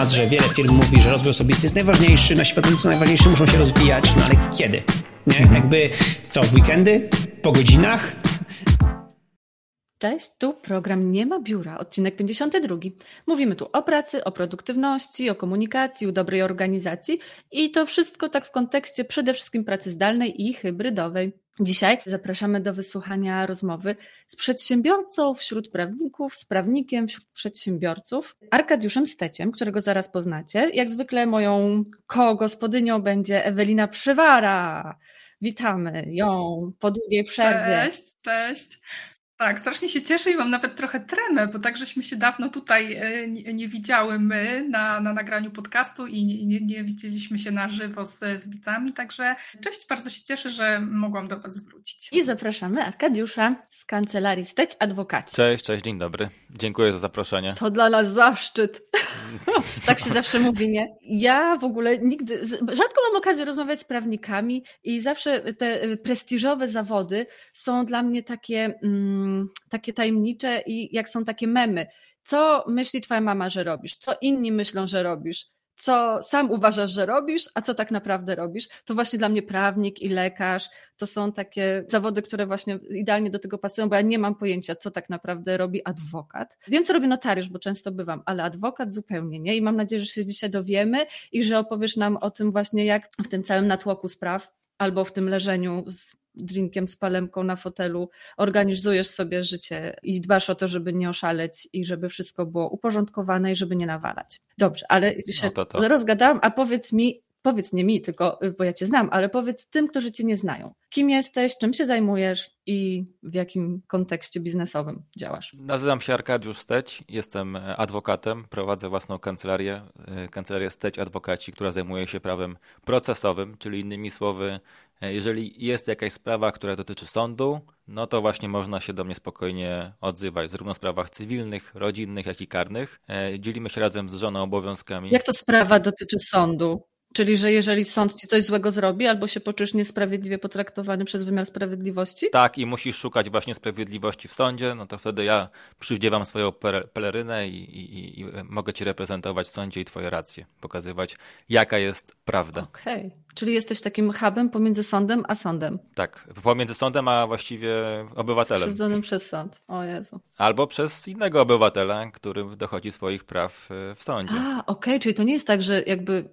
temat, że wiele firm mówi, że rozwój osobisty jest najważniejszy, nasi pracownicy są najważniejsi, muszą się rozwijać, no ale kiedy? Nie? Mhm. Jakby co, w weekendy? Po godzinach? Cześć, tu program Nie ma biura, odcinek 52. Mówimy tu o pracy, o produktywności, o komunikacji, o dobrej organizacji i to wszystko tak w kontekście przede wszystkim pracy zdalnej i hybrydowej. Dzisiaj zapraszamy do wysłuchania rozmowy z przedsiębiorcą wśród prawników, z prawnikiem wśród przedsiębiorców, Arkadiuszem Steciem, którego zaraz poznacie. Jak zwykle moją ko-gospodynią będzie Ewelina Przywara. Witamy ją po długiej przerwie. Cześć, cześć. Tak, strasznie się cieszę i mam nawet trochę tremę, bo tak żeśmy się dawno tutaj e, nie, nie widziały my na, na nagraniu podcastu i nie, nie widzieliśmy się na żywo z, z widzami, także cześć, bardzo się cieszę, że mogłam do Was wrócić. I zapraszamy Arkadiusza z Kancelarii Steć Adwokaci. Cześć, cześć, dzień dobry. Dziękuję za zaproszenie. To dla nas zaszczyt. tak się zawsze mówi, nie? Ja w ogóle nigdy, rzadko mam okazję rozmawiać z prawnikami i zawsze te prestiżowe zawody są dla mnie takie... Mm, takie tajemnicze i jak są takie memy. Co myśli twoja mama, że robisz? Co inni myślą, że robisz? Co sam uważasz, że robisz, a co tak naprawdę robisz? To właśnie dla mnie prawnik i lekarz to są takie zawody, które właśnie idealnie do tego pasują, bo ja nie mam pojęcia, co tak naprawdę robi adwokat. Wiem, co robi notariusz, bo często bywam, ale adwokat zupełnie nie. I mam nadzieję, że się dzisiaj dowiemy i że opowiesz nam o tym właśnie, jak w tym całym natłoku spraw albo w tym leżeniu z drinkiem z palemką na fotelu organizujesz sobie życie i dbasz o to, żeby nie oszaleć i żeby wszystko było uporządkowane i żeby nie nawalać. Dobrze, ale się no to to. rozgadałam, a powiedz mi, powiedz nie mi, tylko y, bo ja cię znam, ale powiedz tym, którzy cię nie znają. Kim jesteś, czym się zajmujesz i w jakim kontekście biznesowym działasz? Nazywam się Arkadiusz Steć, jestem adwokatem, prowadzę własną kancelarię, y, kancelarię Steć Adwokaci, która zajmuje się prawem procesowym, czyli innymi słowy, y, jeżeli jest jakaś sprawa, która dotyczy sądu, no to właśnie można się do mnie spokojnie odzywać, zarówno w sprawach cywilnych, rodzinnych, jak i karnych. Dzielimy się razem z żoną obowiązkami. Jak to sprawa dotyczy sądu? Czyli, że jeżeli sąd ci coś złego zrobi, albo się poczujesz niesprawiedliwie potraktowany przez wymiar sprawiedliwości? Tak, i musisz szukać właśnie sprawiedliwości w sądzie, no to wtedy ja przywdziewam swoją pelerynę i, i, i mogę ci reprezentować w sądzie i twoje racje, pokazywać jaka jest prawda. Okej. Okay. Czyli jesteś takim hubem pomiędzy sądem a sądem. Tak, pomiędzy sądem a właściwie obywatelem. Krzywdzonym przez sąd, o Jezu. Albo przez innego obywatela, który dochodzi swoich praw e, w sądzie. A, okej, okay. czyli to nie jest tak, że jakby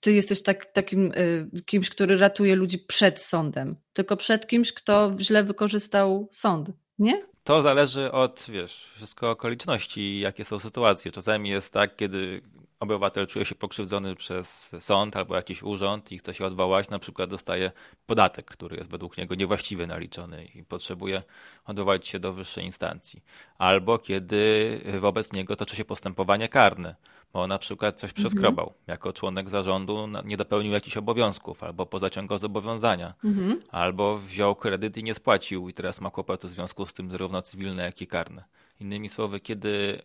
ty jesteś tak, takim y, kimś, który ratuje ludzi przed sądem, tylko przed kimś, kto źle wykorzystał sąd, nie? To zależy od, wiesz, wszystko okoliczności, jakie są sytuacje. Czasami jest tak, kiedy obywatel czuje się pokrzywdzony przez sąd albo jakiś urząd i chce się odwołać, na przykład dostaje podatek, który jest według niego niewłaściwie naliczony i potrzebuje odwołać się do wyższej instancji. Albo kiedy wobec niego toczy się postępowanie karne, bo na przykład coś mhm. przeskrobał, mhm. jako członek zarządu nie dopełnił jakichś obowiązków, albo pozaciągał zobowiązania, mhm. albo wziął kredyt i nie spłacił i teraz ma kłopoty w związku z tym zarówno cywilne, jak i karne. Innymi słowy, kiedy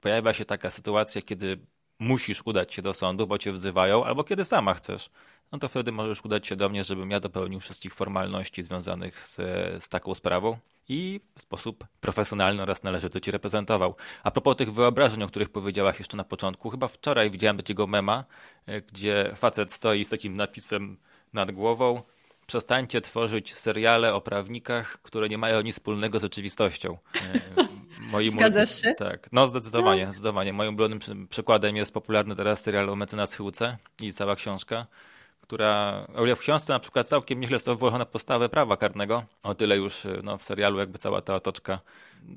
pojawia się taka sytuacja, kiedy musisz udać się do sądu, bo cię wzywają, albo kiedy sama chcesz, no to wtedy możesz udać się do mnie, żebym ja dopełnił wszystkich formalności związanych z, z taką sprawą i w sposób profesjonalny oraz należyty ci reprezentował. A propos tych wyobrażeń, o których powiedziałaś jeszcze na początku, chyba wczoraj widziałem takiego mema, e, gdzie facet stoi z takim napisem nad głową przestańcie tworzyć seriale o prawnikach, które nie mają nic wspólnego z rzeczywistością. Moim Zgadzasz się? Tak, no zdecydowanie, no. zdecydowanie. Moim ulubionym przykładem jest popularny teraz serial o mecenas Chyłce i cała książka, która, o ile w książce na przykład całkiem nieźle są włożone podstawy prawa karnego, o tyle już no, w serialu jakby cała ta otoczka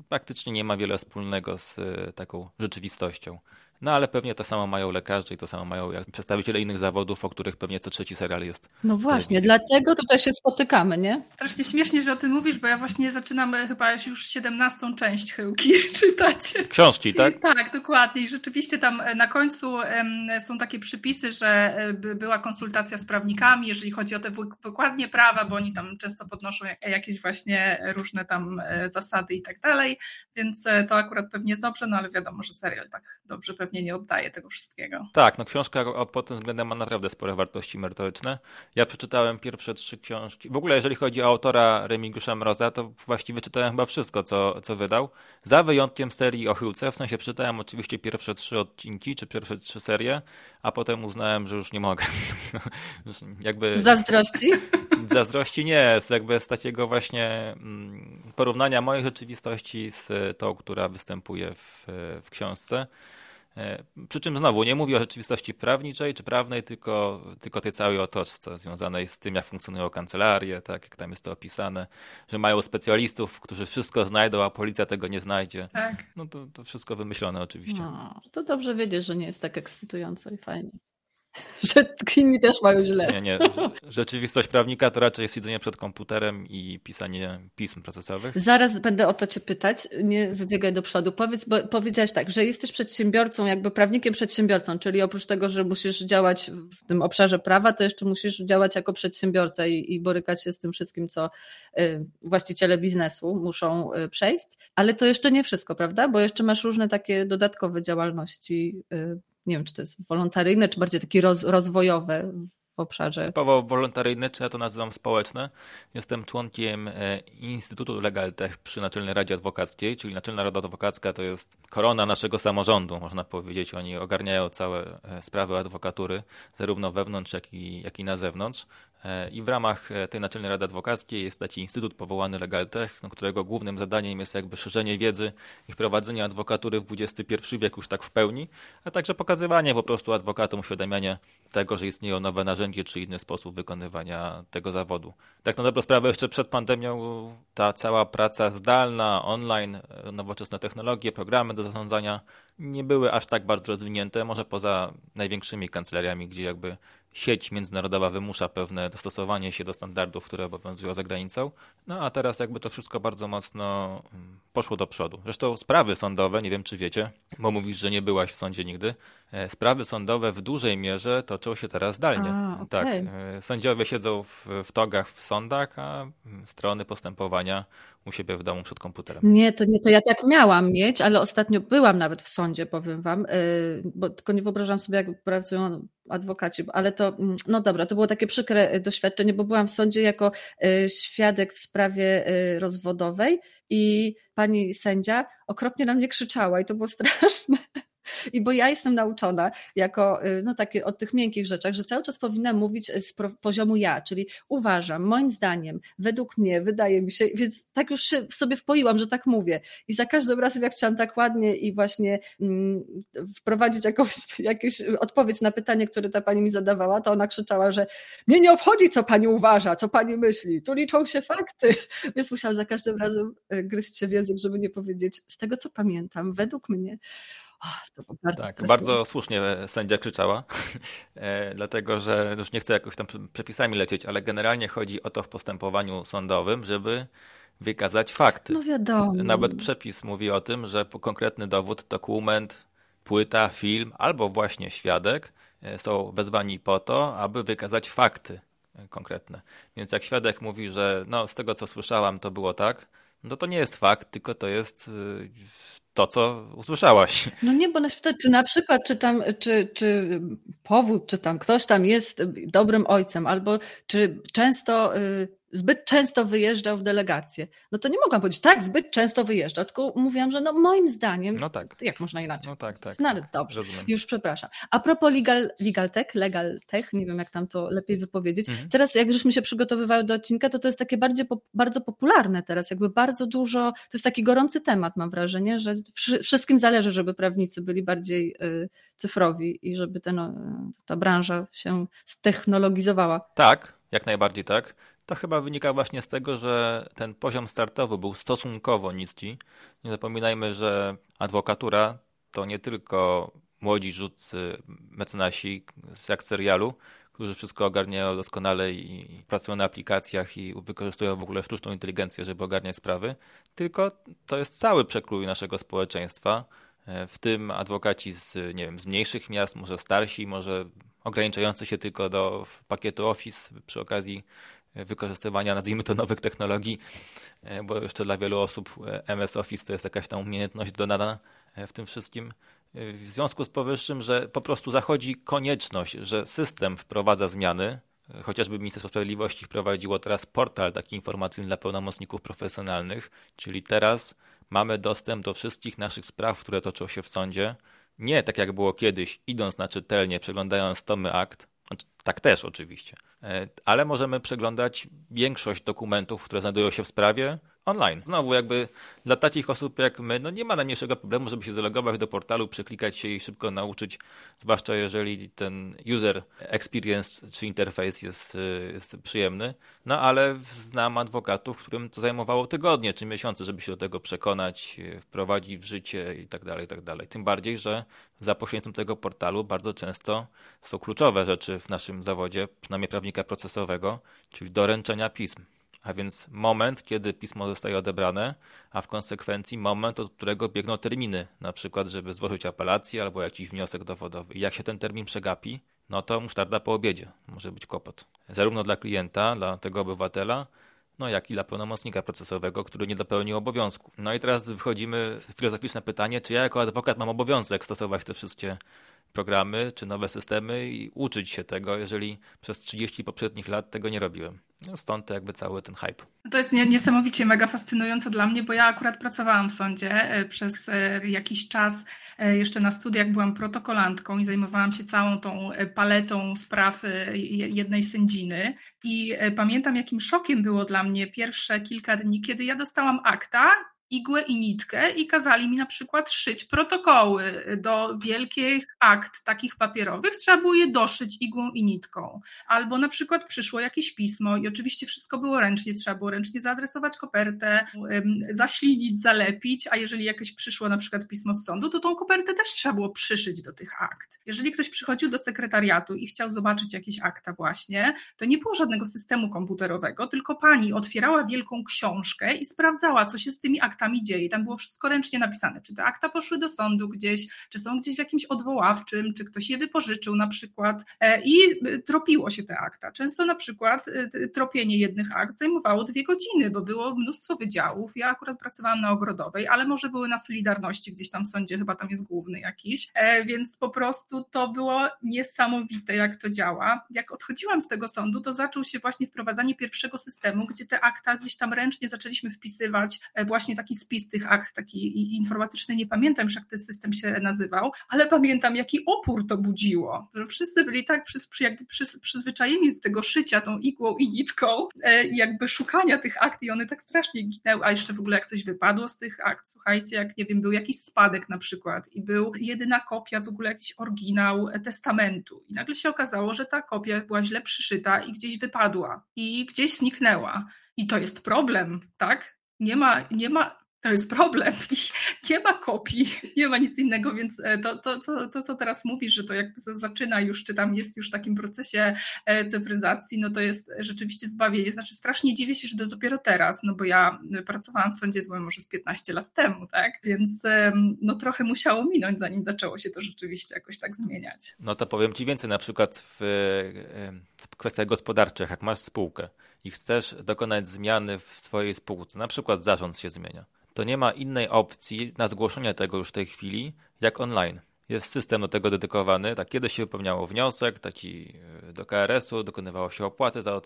praktycznie nie ma wiele wspólnego z e, taką rzeczywistością. No ale pewnie to samo mają lekarze i to samo mają jak przedstawiciele innych zawodów, o których pewnie co trzeci serial jest. No właśnie, dlatego tutaj się spotykamy, nie? Strasznie śmiesznie, że o tym mówisz, bo ja właśnie zaczynam e, chyba już 17 część Chyłki czytać. Książki, tak? tak, dokładnie. I rzeczywiście tam e, na końcu są takie przypisy, że e, była konsultacja z prawnikami, jeżeli chodzi o te wykładnie prawa, bo oni tam często podnoszą jakieś właśnie różne tam zasady i tak dalej, więc to akurat pewnie jest dobrze, no ale wiadomo, że serial tak dobrze pewnie pewnie nie oddaje tego wszystkiego. Tak, no książka pod tym względem ma naprawdę spore wartości merytoryczne. Ja przeczytałem pierwsze trzy książki. W ogóle jeżeli chodzi o autora Remigiusza Mroza, to właściwie czytałem chyba wszystko, co, co wydał. Za wyjątkiem serii o Hyłce, w sensie przeczytałem oczywiście pierwsze trzy odcinki, czy pierwsze trzy serie, a potem uznałem, że już nie mogę. jakby... Zazdrości? Zazdrości nie, z jakby z takiego właśnie mm, porównania mojej rzeczywistości z tą, która występuje w, w książce. E, przy czym znowu nie mówię o rzeczywistości prawniczej czy prawnej, tylko, tylko tej całej otoczce związanej z tym, jak funkcjonują kancelarie, tak jak tam jest to opisane, że mają specjalistów, którzy wszystko znajdą, a policja tego nie znajdzie. Tak. No to, to wszystko wymyślone oczywiście. No, to dobrze wiedzieć, że nie jest tak ekscytujące i fajnie. że inni też mają źle. Nie, nie. Rzeczywistość prawnika to raczej siedzenie przed komputerem i pisanie pism procesowych. Zaraz będę o to cię pytać, nie wybiegaj do przodu. Powiedz, bo powiedziałeś tak, że jesteś przedsiębiorcą, jakby prawnikiem przedsiębiorcą, czyli oprócz tego, że musisz działać w tym obszarze prawa, to jeszcze musisz działać jako przedsiębiorca i, i borykać się z tym wszystkim, co y, właściciele biznesu muszą y, przejść. Ale to jeszcze nie wszystko, prawda? Bo jeszcze masz różne takie dodatkowe działalności y, nie wiem, czy to jest wolontaryjne, czy bardziej takie roz, rozwojowe w obszarze. Typowo wolontaryjne, czy ja to nazywam społeczne. Jestem członkiem e, Instytutu Legaltech przy Naczelnej Radzie Adwokackiej, czyli Naczelna Rada Adwokacka to jest korona naszego samorządu, można powiedzieć. Oni ogarniają całe e, sprawy adwokatury, zarówno wewnątrz, jak i, jak i na zewnątrz. I w ramach e, tej Naczelnej Rady Adwokackiej jest taki instytut powołany Legaltech, no, którego głównym zadaniem jest jakby szerzenie wiedzy i wprowadzenie adwokatury w XXI wiek już tak w pełni, a także pokazywanie po prostu adwokatom, uświadamianie tego, że istnieją nowe narzędzie czy inny sposób wykonywania tego zawodu. Tak na dobrą sprawę jeszcze przed pandemią ta cała praca zdalna, online, e, nowoczesne technologie, programy do zarządzania nie były aż tak bardzo rozwinięte, może poza największymi kancelariami, gdzie jakby sieć międzynarodowa wymusza pewne dostosowanie się do standardów, które obowiązują za granicą. No a teraz jakby to wszystko bardzo mocno mm, poszło do przodu. Zresztą sprawy sądowe, nie wiem czy wiecie, bo mówisz, że nie byłaś w sądzie nigdy, sprawy sądowe w dużej mierze toczą się teraz zdalnie. A, okay. Tak, e, sędziowie siedzą w, w togach w sądach, a mm, strony postępowania u siebie w domu przed komputerem. Nie, to nie, to ja tak miałam mieć, ale ostatnio byłam nawet w sądzie, powiem wam, y, bo tylko nie wyobrażam sobie, jak pracują adwokaci, ale to, mm, no dobra, to było takie przykre doświadczenie, bo byłam w sądzie jako świadek w sprawie rozwodowej i pani sędzia okropnie na mnie krzyczała i to było straszne. I bo ja jestem nauczona jako, y, no takie od tych miękkich rzeczach, że cały czas powinna mówić z poziomu ja, czyli uważam, moim zdaniem, według mnie, wydaje mi się, więc tak już sobie wpoiłam, że tak mówię. I za każdym razem, jak chciałam tak ładnie i właśnie mm, wprowadzić jakąś, jakąś odpowiedź na pytanie, które ta pani mi zadawała, to ona krzyczała, że mnie nie obchodzi, co pani uważa, co pani myśli, tu liczą się fakty. Więc musiałam za każdym razem y, gryźć się w język, żeby nie powiedzieć, z tego co pamiętam, według mnie bardzo tak, bardzo słusznie sędzia krzyczała, e, dlatego że już nie chcę jakoś tam przepisami lecieć, ale generalnie chodzi o to w postępowaniu sądowym, żeby wykazać fakty. No wiadomo. Nawet przepis mówi o tym, że konkretny dowód, dokument, płyta, film albo właśnie świadek e, są wezwani po to, aby wykazać fakty e, konkretne. Więc jak świadek mówi, że no z tego co słyszałam to było tak, no to nie jest fakt, tylko to jest y, to, co usłyszałaś. No nie, bo na przykład, czy na przykład, czy tam, czy, czy powód, czy tam ktoś tam jest dobrym ojcem, albo czy często y, zbyt często wyjeżdżał w delegację. No to nie mogłam powiedzieć, tak, zbyt często wyjeżdżał, tylko mówiłam, że no moim zdaniem, no tak. jak można inaczej? No tak, tak. No ale dobrze, Rozumiem. już przepraszam. A propos legal, legal tech, legal tech, nie wiem jak tam to lepiej wypowiedzieć, mhm. teraz jak żeśmy się przygotowywały do odcinka, to to jest takie bardziej, bardzo popularne teraz, jakby bardzo dużo, to jest taki gorący temat mam wrażenie, że wszystkim zależy, żeby prawnicy byli bardziej y, cyfrowi i żeby ten, y, ta branża się stechnologizowała. Tak, jak najbardziej tak. To chyba wynika właśnie z tego, że ten poziom startowy był stosunkowo niski. Nie zapominajmy, że adwokatura to nie tylko młodzi rzutcy, mecenasi jak serialu, którzy wszystko ogarniają doskonale i pracują na aplikacjach i wykorzystują w ogóle sztuczną inteligencję, żeby ogarniać sprawy, tylko to jest cały przekrój naszego społeczeństwa, w tym adwokaci z, nie wiem, z mniejszych miast, może starsi, może ograniczający się tylko do pakietu Office przy okazji wykorzystywania, nazwijmy to, nowych technologii, e, bo jeszcze dla wielu osób e, MS Office to jest jakaś tam umiejętność dodana e, w tym wszystkim. w związku z powyższym, że po prostu zachodzi konieczność, że system wprowadza zmiany, chociażby Ministerstwo Sprawiedliwości wprowadziło teraz portal taki informacyjny dla pełnomocników profesjonalnych, czyli teraz mamy dostęp do wszystkich naszych spraw, które toczą się w sądzie. Nie tak jak było kiedyś, idąc na czytelnie, przeglądając tomy akt, znaczy, tak też oczywiście, e, ale możemy przeglądać większość dokumentów, które znajdują się w sprawie, online. Znowu jakby dla takich osób jak my, no nie ma najmniejszego problemu, żeby się zalogować do portalu, przeklikać się i szybko nauczyć, zwłaszcza jeżeli ten user experience czy interfejs jest, jest przyjemny. No ale znam adwokatów, którym to zajmowało tygodnie czy miesiące, żeby się do tego przekonać, wprowadzić w życie i tak dalej, i tak dalej. Tym bardziej, że za pośrednictwem tego portalu bardzo często są kluczowe rzeczy w naszym zawodzie, przynajmniej prawnika procesowego, czyli doręczenia pism a więc moment, kiedy pismo zostaje odebrane, a w konsekwencji moment, od którego biegną terminy, na przykład, żeby złożyć apelację albo jakiś wniosek dowodowy. Jak się ten termin przegapi, no to musztarda po obiedzie. Może być kłopot. Zarówno dla klienta, dla tego obywatela, no jak i dla pełnomocnika procesowego, który nie dopełnił obowiązków. No i teraz wychodzimy w filozoficzne pytanie, czy ja jako adwokat mam obowiązek stosować te wszystkie programy czy nowe systemy i uczyć się tego, jeżeli przez 30 poprzednich lat tego nie robiłem. No stąd jakby cały ten hype. To jest niesamowicie mega fascynujące dla mnie, bo ja akurat pracowałam w sądzie e, przez e, jakiś czas. E, jeszcze na studiach byłam protokolantką i zajmowałam się całą tą paletą spraw jednej sędziny. I pamiętam, jakim szokiem było dla mnie pierwsze kilka dni, kiedy ja dostałam akta igłę i nitkę i kazali mi na przykład szyć protokoły do wielkich akt takich papierowych. Trzeba było je doszyć igłą i nitką. Albo na przykład przyszło jakieś pismo i oczywiście wszystko było ręcznie, trzeba było ręcznie zaadresować kopertę, zaślinić, zalepić, a jeżeli jakieś przyszło na przykład pismo z sądu, to tą kopertę też trzeba było przyszyć do tych akt. Jeżeli ktoś przychodził do sekretariatu i chciał zobaczyć jakieś akta właśnie, to nie było żadnego systemu komputerowego, tylko pani otwierała wielką książkę i sprawdzała, co się z tymi aktami aktami dzieje. Tam było wszystko ręcznie napisane, czy te akta poszły do sądu gdzieś, czy są gdzieś w jakimś odwoławczym, czy ktoś je wypożyczył na przykład e, i e, tropiło się te akta. Często na przykład e, tropienie jednych akt zajmowało dwie godziny, bo było mnóstwo wydziałów. Ja akurat pracowałam na Ogrodowej, ale może były na Solidarności, gdzieś tam w sądzie, chyba tam jest główny jakiś, więc po prostu to było niesamowite, jak to działa. Jak odchodziłam z tego sądu, to zaczął się właśnie wprowadzanie pierwszego systemu, gdzie te akta gdzieś tam ręcznie zaczęliśmy wpisywać właśnie taki taki spis tych akt, taki informatyczny, nie pamiętam już jak ten system się nazywał, ale pamiętam jaki opór to budziło, wszyscy byli tak jakby przy, przyzwyczajeni do tego szycia tą igłą i nitką e, jakby szukania tych akt i one tak strasznie ginęły, a jeszcze w ogóle jak coś wypadło z tych akt, słuchajcie, jak nie wiem, był jakiś spadek na przykład i był jedyna kopia, w ogóle jakiś oryginał testamentu i nagle się okazało, że ta kopia była źle przyszyta i gdzieś wypadła i gdzieś zniknęła. I to jest problem, tak? Nie ma, nie ma, to jest problem. Nie ma kopii, nie ma nic innego, więc e, to, to, to, to, co teraz mówisz, że to jakby zaczyna już, czy tam jest już w takim procesie e, cyfryzacji, no to jest rzeczywiście zbawienie. Znaczy strasznie dziwię się, że to dopiero teraz, no bo ja pracowałam w sądzie, może z 15 lat temu, tak? Więc no trochę musiało minąć, zanim zaczęło się to rzeczywiście jakoś tak zmieniać. No to powiem Ci więcej, na przykład w, w kwestiach gospodarczych, jak masz spółkę i chcesz dokonać zmiany w swojej spółce, na przykład zarząd się zmienia to nie ma innej opcji na zgłoszenie tego już w tej chwili, jak online. Jest system do tego dedykowany. Tak kiedyś się wypełniało wniosek, taki e, do KRS-u, dokonywało się opłaty, za,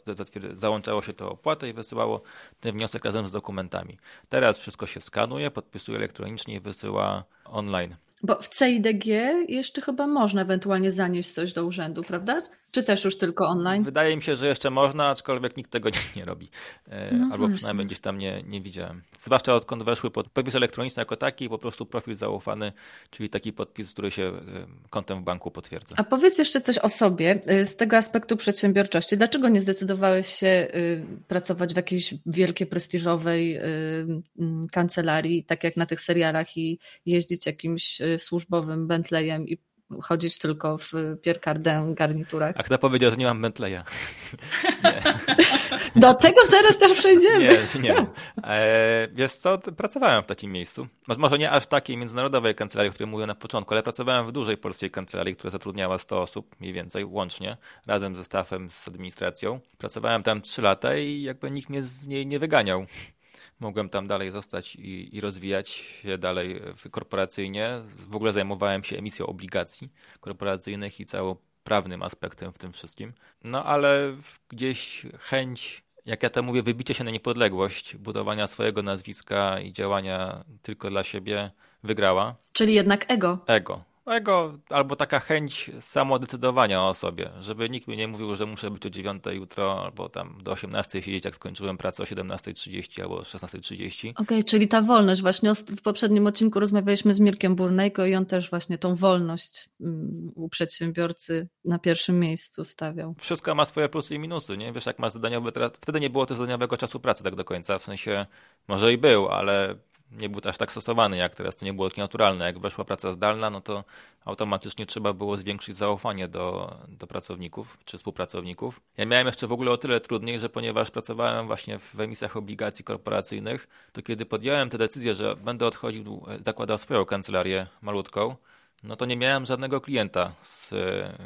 załączało się to opłatę i wysyłało ten wniosek razem z dokumentami. Teraz wszystko się skanuje, podpisuje elektronicznie i wysyła online. Bo w CIDG jeszcze chyba można ewentualnie zanieść coś do urzędu, prawda? Czy też już tylko online? Wydaje mi się, że jeszcze można, aczkolwiek nikt tego nie, nie robi. E, no Albo właśnie. przynajmniej gdzieś tam nie, nie widziałem. Zwłaszcza odkąd weszły pod podpis elektroniczny jako taki, po prostu profil zaufany, czyli taki podpis, który się e, kontem w banku potwierdza. A powiedz jeszcze coś o sobie e, z tego aspektu przedsiębiorczości. Dlaczego nie zdecydowałeś się pracować w jakiejś wielkiej, prestiżowej kancelarii, tak jak na tych serialach i jeździć jakimś służbowym Bentleyem i chodzić tylko w Pierre Cardin garniturach. A kto powiedział, że nie mam Bentleya? Do tego zaraz też przejdziemy. Nie, nie wiem. E, wiesz co, pracowałem w takim miejscu. Może nie aż takiej międzynarodowej kancelarii, o której mówiłem na początku, ale pracowałem w dużej polskiej kancelarii, która zatrudniała 100 osób, mniej więcej, łącznie, razem ze stafem, z administracją. Pracowałem tam 3 lata i jakby nikt mnie z niej nie wyganiał. Mogłem tam dalej zostać i, i rozwijać się dalej korporacyjnie. W ogóle zajmowałem się emisją obligacji korporacyjnych i całą prawnym aspektem w tym wszystkim. No ale gdzieś chęć, jak ja to mówię, wybicie się na niepodległość, budowania swojego nazwiska i działania tylko dla siebie wygrała. Czyli jednak ego. Ego. Ego, albo taka chęć samodecydowania o sobie, żeby nikt mi nie mówił, że muszę być o 9 jutro, albo tam do 18 siedzieć, jak skończyłem pracę o 17.30 albo 16.30. Okej, okay, czyli ta wolność. Właśnie w poprzednim odcinku rozmawialiśmy z Mirkiem Burnejko i on też właśnie tą wolność mm, u przedsiębiorcy na pierwszym miejscu stawiał. Wszystko ma swoje plusy i minusy, nie? Wiesz, jak ma zadaniowy, wtedy nie było to zadaniowego czasu pracy tak do końca, w sensie może i był, ale nie był aż tak stosowany jak teraz, to nie było takie naturalne. Jak weszła praca zdalna, no to automatycznie trzeba było zwiększyć zaufanie do, do pracowników czy współpracowników. Ja miałem jeszcze w ogóle o tyle trudniej, że ponieważ pracowałem właśnie w emisjach obligacji korporacyjnych, to kiedy podjąłem tę decyzję, że będę odchodził, zakładał swoją kancelarię malutką, no to nie miałem żadnego klienta, z, e,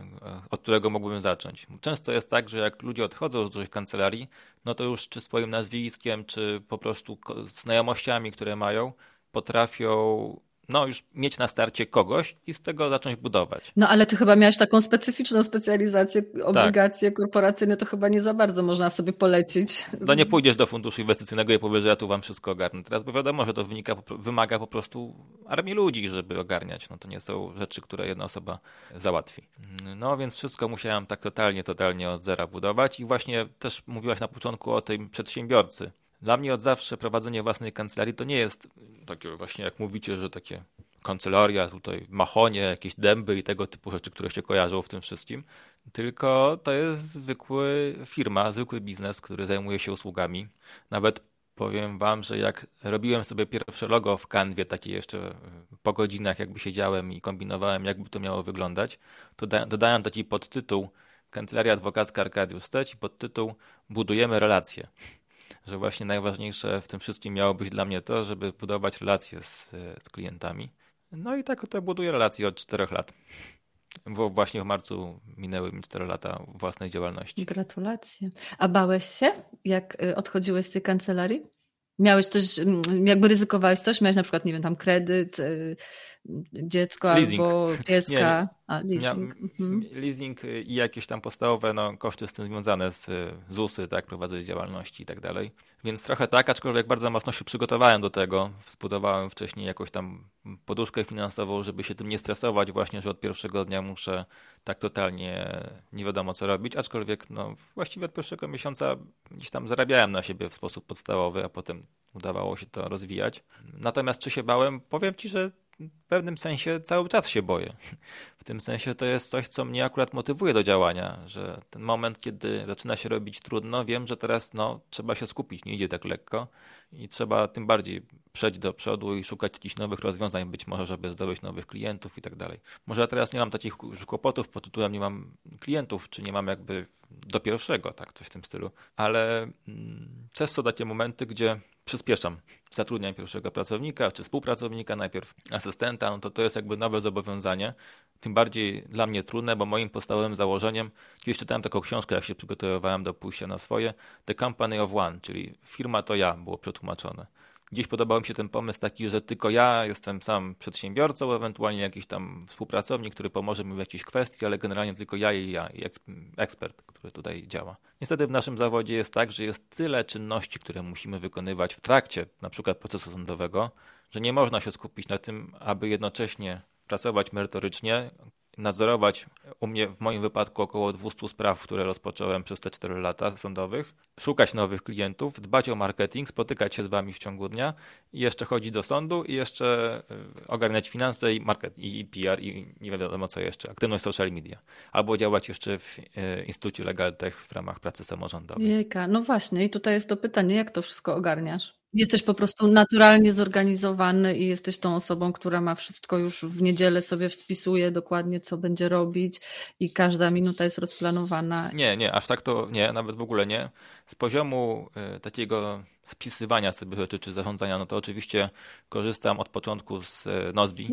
od którego mógłbym zacząć. Często jest tak, że jak ludzie odchodzą z dużych kancelarii, no to już czy swoim nazwiskiem, czy po prostu znajomościami, które mają, potrafią no już mieć na starcie kogoś i z tego zacząć budować. No ale ty chyba miałeś taką specyficzną specjalizację, obligacje tak. korporacyjne, to chyba nie za bardzo można sobie polecić. No nie pójdziesz do funduszu inwestycyjnego i powiesz, że ja tu wam wszystko ogarnę. Teraz, bo wiadomo, że to wynika, wymaga po prostu armii ludzi, żeby ogarniać. No to nie są rzeczy, które jedna osoba załatwi. No więc wszystko musiałem tak totalnie, totalnie od zera budować i właśnie też mówiłaś na początku o tym przedsiębiorcy. Dla mnie od zawsze prowadzenie własnej kancelarii to nie jest takie właśnie jak mówicie, że takie kancelaria, tutaj machonie, jakieś dęby i tego typu rzeczy, które się kojarzą w tym wszystkim, tylko to jest zwykły firma, zwykły biznes, który zajmuje się usługami. Nawet powiem wam, że jak robiłem sobie pierwsze logo w kanwie, takie jeszcze po godzinach jakby siedziałem i kombinowałem, jakby to miało wyglądać, to dodałem taki podtytuł Kancelaria Adwokacka Arkadiusz Steć i podtytuł Budujemy relacje że właśnie najważniejsze w tym wszystkim miało być dla mnie to, żeby budować relacje z, z klientami. No i tak to buduję relacje od czterech lat. Bo właśnie w marcu minęły mi 4 lata własnej działalności. Gratulacje. A bałeś się, jak y, odchodziłeś z tej kancelarii? Miałeś coś, mm, jakby ryzykowałeś coś? Miałeś na przykład, nie wiem, tam kredyt, y, dziecko leasing. albo pieska. Nie, A, leasing. Mhm. Leasing i jakieś tam podstawowe no, koszty z tym związane z ZUSy, tak, prowadzenie działalności i tak dalej. Więc trochę tak, aczkolwiek bardzo mocno się przygotowałem do tego. Zbudowałem wcześniej jakąś tam poduszkę finansową, żeby się tym nie stresować właśnie, że od pierwszego dnia muszę tak totalnie nie wiadomo co robić, aczkolwiek no, właściwie od pierwszego miesiąca gdzieś tam zarabiałem na siebie w sposób podstawowy, a potem udawało się to rozwijać. Natomiast czy się bałem? Powiem Ci, że w pewnym sensie cały czas się boję. W tym sensie to jest coś, co mnie akurat motywuje do działania, że ten moment, kiedy zaczyna się robić trudno, wiem, że teraz no, trzeba się skupić, nie idzie tak lekko i trzeba tym bardziej przejść do przodu i szukać jakichś nowych rozwiązań, być może, żeby zdobyć nowych klientów i tak dalej. Może ja teraz nie mam takich kłopotów pod tytułem nie mam klientów, czy nie mam jakby do pierwszego, tak, coś w tym stylu, ale mm, też są takie momenty, gdzie przyspieszam. Zatrudniam pierwszego pracownika czy współpracownika, najpierw asystenta, no to to jest jakby nowe zobowiązanie. Tym bardziej dla mnie trudne, bo moim podstawowym założeniem, kiedyś czytałem taką książkę, jak się przygotowywałem do pójścia na swoje, The Company of One, czyli firma to ja, było przetłumaczone. Gdzieś podobał mi się ten pomysł taki, że tylko ja jestem sam przedsiębiorcą, ewentualnie jakiś tam współpracownik, który pomoże mi w jakiejś kwestii, ale generalnie tylko ja i ja, i ekspert, który tutaj działa. Niestety w naszym zawodzie jest tak, że jest tyle czynności, które musimy wykonywać w trakcie na przykład procesu sądowego, że nie można się skupić na tym, aby jednocześnie pracować merytorycznie, nadzorować u mnie w moim wypadku około 200 spraw, które rozpocząłem przez te 4 lata sądowych, szukać nowych klientów, dbać o marketing, spotykać się z wami w ciągu dnia i jeszcze chodzić do sądu i jeszcze y, ogarniać finanse i market i PR i nie wiadomo co jeszcze, aktywność social media. Albo działać jeszcze w y, Instytucie Legal Tech w ramach pracy samorządowej. Jejka, no właśnie i tutaj jest to pytanie, jak to wszystko ogarniasz? Jesteś po prostu naturalnie zorganizowany i jesteś tą osobą, która ma wszystko już w niedzielę sobie wspisuje dokładnie, co będzie robić i każda minuta jest rozplanowana. Nie, nie, aż tak to nie, nawet w ogóle nie. Z poziomu y, takiego spisywania sobie rzeczy czy zarządzania, no to oczywiście korzystam od początku z y, Nozbi,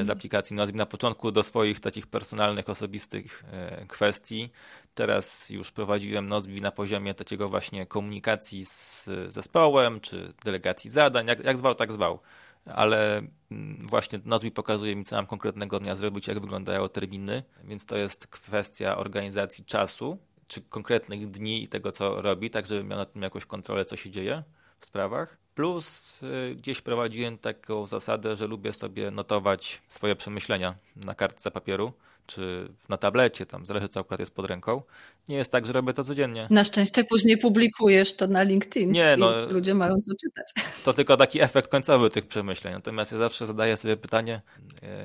y, z aplikacji Nozbi, na początku do swoich takich personalnych, osobistych kwestii. Teraz już prowadziłem Nozbi na poziomie takiego właśnie komunikacji z zespołem, czy delegacji zadań, jak, jak zwał, tak zwał. Ale mm, właśnie Nozbi pokazuje mi, co mam konkretnego dnia zrobić, jak wyglądają terminy, więc to jest kwestia organizacji czasu, czy konkretnych dni i tego, co robi, tak żeby miał nad tym jakąś kontrolę, co się dzieje w sprawach. Plus y, gdzieś prowadziłem taką zasadę, że lubię sobie notować swoje przemyślenia na kartce papieru czy na tablecie, tam zależy co akurat jest pod ręką. Nie jest tak, że robię to codziennie. Na szczęście później publikujesz to na LinkedIn Nie, no, ludzie mają co czytać. To tylko taki efekt końcowy tych przemyśleń. Natomiast ja zawsze zadaję sobie pytanie,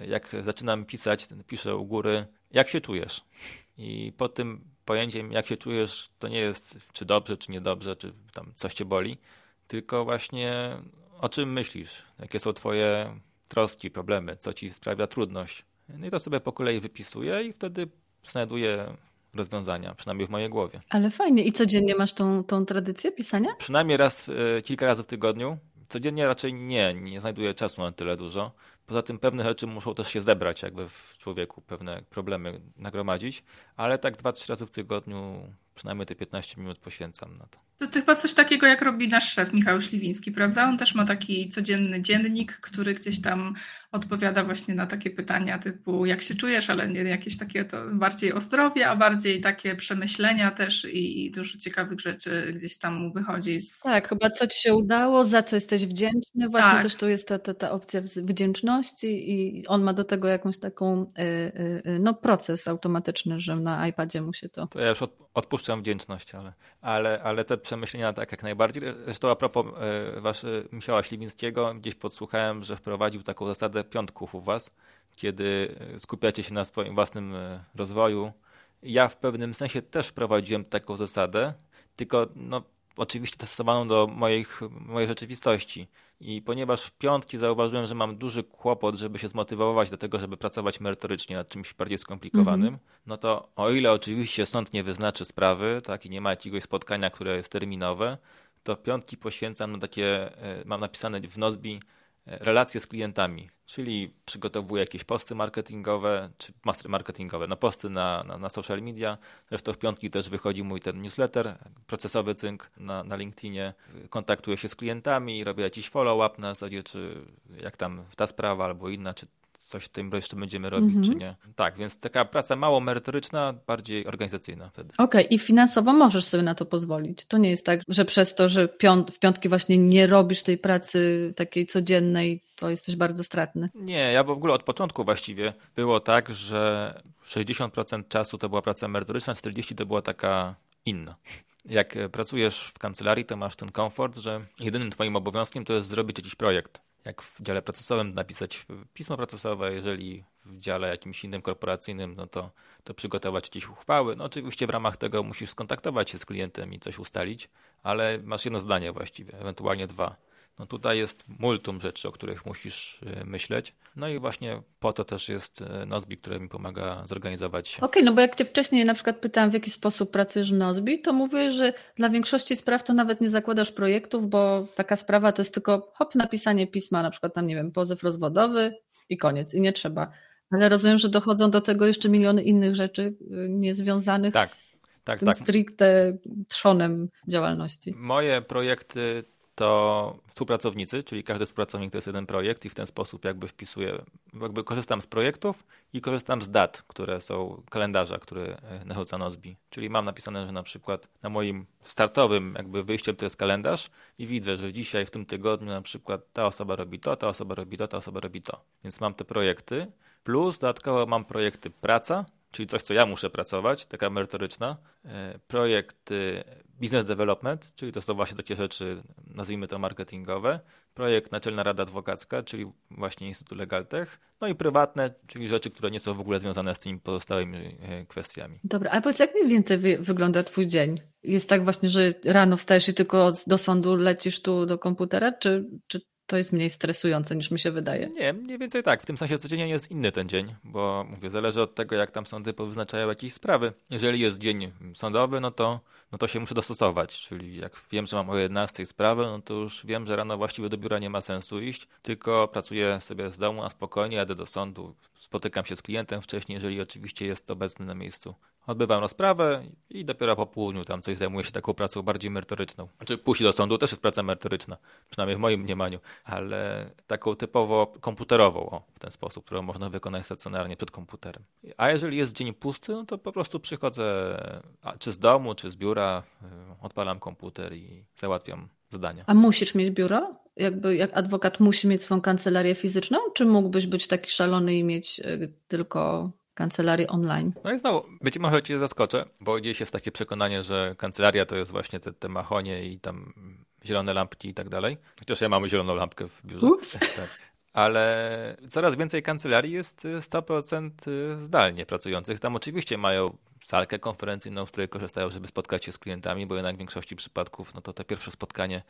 y, jak zaczynam pisać, piszę u góry, jak się czujesz? I po tym pojęciem, jak się czujesz, to nie jest czy dobrze, czy niedobrze, czy tam coś cię boli, tylko właśnie o czym myślisz, jakie są twoje troski, problemy, co ci sprawia trudność. No i to sobie po kolei wypisuję i wtedy znajduję rozwiązania, przynajmniej w mojej głowie. Ale fajnie. I codziennie masz tą, tą tradycję pisania? Przynajmniej raz, e, kilka razy w tygodniu. Codziennie raczej nie, nie znajduję czasu na tyle dużo. Poza tym pewne rzeczy muszą też się zebrać jakby w człowieku, pewne problemy nagromadzić, ale tak dwa, trzy razy w tygodniu przynajmniej te 15 minut poświęcam na to. To, to chyba coś takiego, jak robi nasz szef Michał Śliwiński, prawda? On też ma taki codzienny dziennik, który gdzieś tam odpowiada właśnie na takie pytania typu jak się czujesz, ale nie jakieś takie to bardziej o zdrowie, a bardziej takie przemyślenia też i, i dużo ciekawych rzeczy gdzieś tam mu wychodzi. Z... Tak, chyba co ci się udało, za co jesteś wdzięczny. Właśnie tak. też tu jest ta, ta, ta opcja wdzięczności i on ma do tego jakąś taką y, y, y, no proces automatyczny, że na iPadzie mu się to... To ja już odpuszczam wdzięczność, ale, ale, ale te przemyślenia tak jak najbardziej. Zresztą a propos e, wasz, Michała Śliwińskiego, gdzieś podsłuchałem, że wprowadził taką zasadę piątków u was, kiedy skupiacie się na swoim własnym e, rozwoju. Ja w pewnym sensie też wprowadziłem taką zasadę, tylko no, oczywiście dostosowaną do moich, mojej rzeczywistości. I ponieważ w piątki zauważyłem, że mam duży kłopot, żeby się zmotywować do tego, żeby pracować merytorycznie nad czymś bardziej skomplikowanym, mm -hmm. no to o ile oczywiście sąd nie wyznaczy sprawy, tak, i nie ma jakiegoś spotkania, które jest terminowe, to piątki poświęcam na takie, e, mam napisane w Nozbi, relacje z klientami, czyli przygotowuję jakieś posty marketingowe, czy mastery marketingowe, no posty na, na, na, social media. Zresztą w piątki też wychodzi mój ten newsletter, procesowy cynk na, na LinkedInie. Kontaktuję się z klientami, robię jakiś follow-up na zasadzie, czy jak tam ta sprawa albo inna, czy coś w tym jeszcze będziemy robić, mhm. czy nie. Tak, więc taka praca mało merytoryczna, bardziej organizacyjna wtedy. Okej, okay. i finansowo możesz sobie na to pozwolić. To nie jest tak, że przez to, że piąt, w piątki właśnie nie robisz tej pracy takiej codziennej, to jesteś bardzo stratny. Nie, ja w ogóle od początku właściwie było tak, że 60% czasu to była praca merytoryczna, 40% to była taka inna jak pracujesz w kancelarii, to masz ten komfort, że jedynym twoim obowiązkiem to jest zrobić jakiś projekt jak w dziale procesowym napisać pismo procesowe, jeżeli w dziale jakimś innym korporacyjnym, no to, to przygotować jakieś uchwały. No oczywiście w ramach tego musisz skontaktować się z klientem i coś ustalić, ale masz jedno zdanie właściwie, ewentualnie dwa. No tutaj jest multum rzeczy, o których musisz e, myśleć. No i właśnie po to też jest e, Nozbi, który mi pomaga zorganizować Okej, okay, no bo jak cię wcześniej na przykład pytałam, w jaki sposób pracujesz w Nozbi, to mówię, że dla większości spraw to nawet nie zakładasz projektów, bo taka sprawa to jest tylko hop, napisanie pisma, na przykład tam, nie wiem, pozew rozwodowy i koniec, i nie trzeba. Ale rozumiem, że dochodzą do tego jeszcze miliony innych rzeczy y, niezwiązanych tak, z tak, tym tak. stricte trzonem działalności. Moje projekty to współpracownicy, czyli każdy współpracownik to jest jeden projekt i w ten sposób jakby wpisuję, jakby korzystam z projektów i korzystam z dat, które są kalendarza, który e, narzuca Nozbi. Czyli mam napisane, że na przykład na moim startowym jakby wyjściem to jest kalendarz i widzę, że dzisiaj w tym tygodniu na przykład ta osoba robi to, ta osoba robi to, ta osoba robi to. Więc mam te projekty, plus dodatkowo mam projekty praca, czyli coś, co ja muszę pracować, taka merytoryczna, e, projekt business development, czyli to są właśnie takie rzeczy, nazwijmy to marketingowe, projekt Naczelna Rada Adwokacka, czyli właśnie Instytut Legaltech, no i prywatne, czyli rzeczy, które nie są w ogóle związane z tymi pozostałymi e, kwestiami. Dobra, ale powiedz, jak mniej więcej wy wygląda twój dzień? Jest tak właśnie, że rano wstajesz i tylko do sądu lecisz tu do komputera, czy, czy to jest mniej stresujące niż mi się wydaje. Nie, mniej więcej tak. W tym sensie codziennie jest inny ten dzień, bo mówię, zależy od tego, jak tam sądy powyznaczają jakieś sprawy. Jeżeli jest dzień sądowy, no to, no to się muszę dostosować, czyli jak wiem, że mam o 11 sprawę, no to już wiem, że rano właściwie do biura nie ma sensu iść, tylko pracuję sobie z domu na spokojnie, jadę do sądu, spotykam się z klientem wcześniej, jeżeli oczywiście jest obecny na miejscu. Odbywam rozprawę i dopiero po południu tam coś zajmuję się taką pracą bardziej merytoryczną. Znaczy pójść do sądu też jest praca merytoryczna, przynajmniej w moim mniemaniu, ale taką typowo komputerową, o, w ten sposób, którą można wykonać stacjonarnie przed komputerem. A jeżeli jest dzień pusty, no to po prostu przychodzę czy z domu, czy z biura, y, odpalam komputer i załatwiam zadania. A musisz mieć biuro? Jakby jak adwokat musi mieć swoją kancelarię fizyczną, czy mógłbyś być taki szalony i mieć y, tylko kancelarię online? No i znowu, być może cię zaskoczę, bo gdzieś jest takie przekonanie, że kancelaria to jest właśnie te, te machonie i tam zielone lampki i tak dalej. Chociaż ja mam zieloną lampkę w biurze. Ups. Tak ale coraz więcej kancelarii jest 100% zdalnie pracujących. Tam oczywiście mają salkę konferencyjną, z której korzystają, żeby spotkać się z klientami, bo jednak w większości przypadków no to to pierwsze spotkanie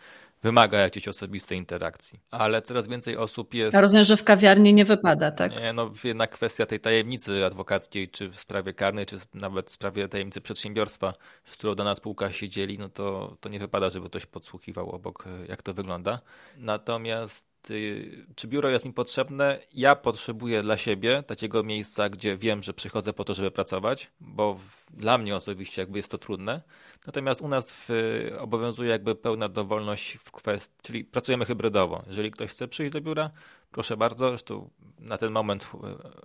wymaga jakiejś osobistej interakcji. Ale coraz więcej osób jest... Ja rozumiem, że w kawiarni nie wypada, tak? Nie, no jednak kwestia tej tajemnicy adwokackiej, czy w sprawie karnej, czy nawet w sprawie tajemnicy przedsiębiorstwa, z którą dana spółka się dzieli, no to, to nie wypada, żeby ktoś podsłuchiwał obok, jak to wygląda. Natomiast czy biuro jest mi potrzebne? Ja potrzebuję dla siebie takiego miejsca, gdzie wiem, że przychodzę po to, żeby pracować, bo dla mnie osobiście jakby jest to trudne. Natomiast u nas w, obowiązuje jakby pełna dowolność w kwestii, czyli pracujemy hybrydowo. Jeżeli ktoś chce przyjść do biura, proszę bardzo. Zresztą na ten moment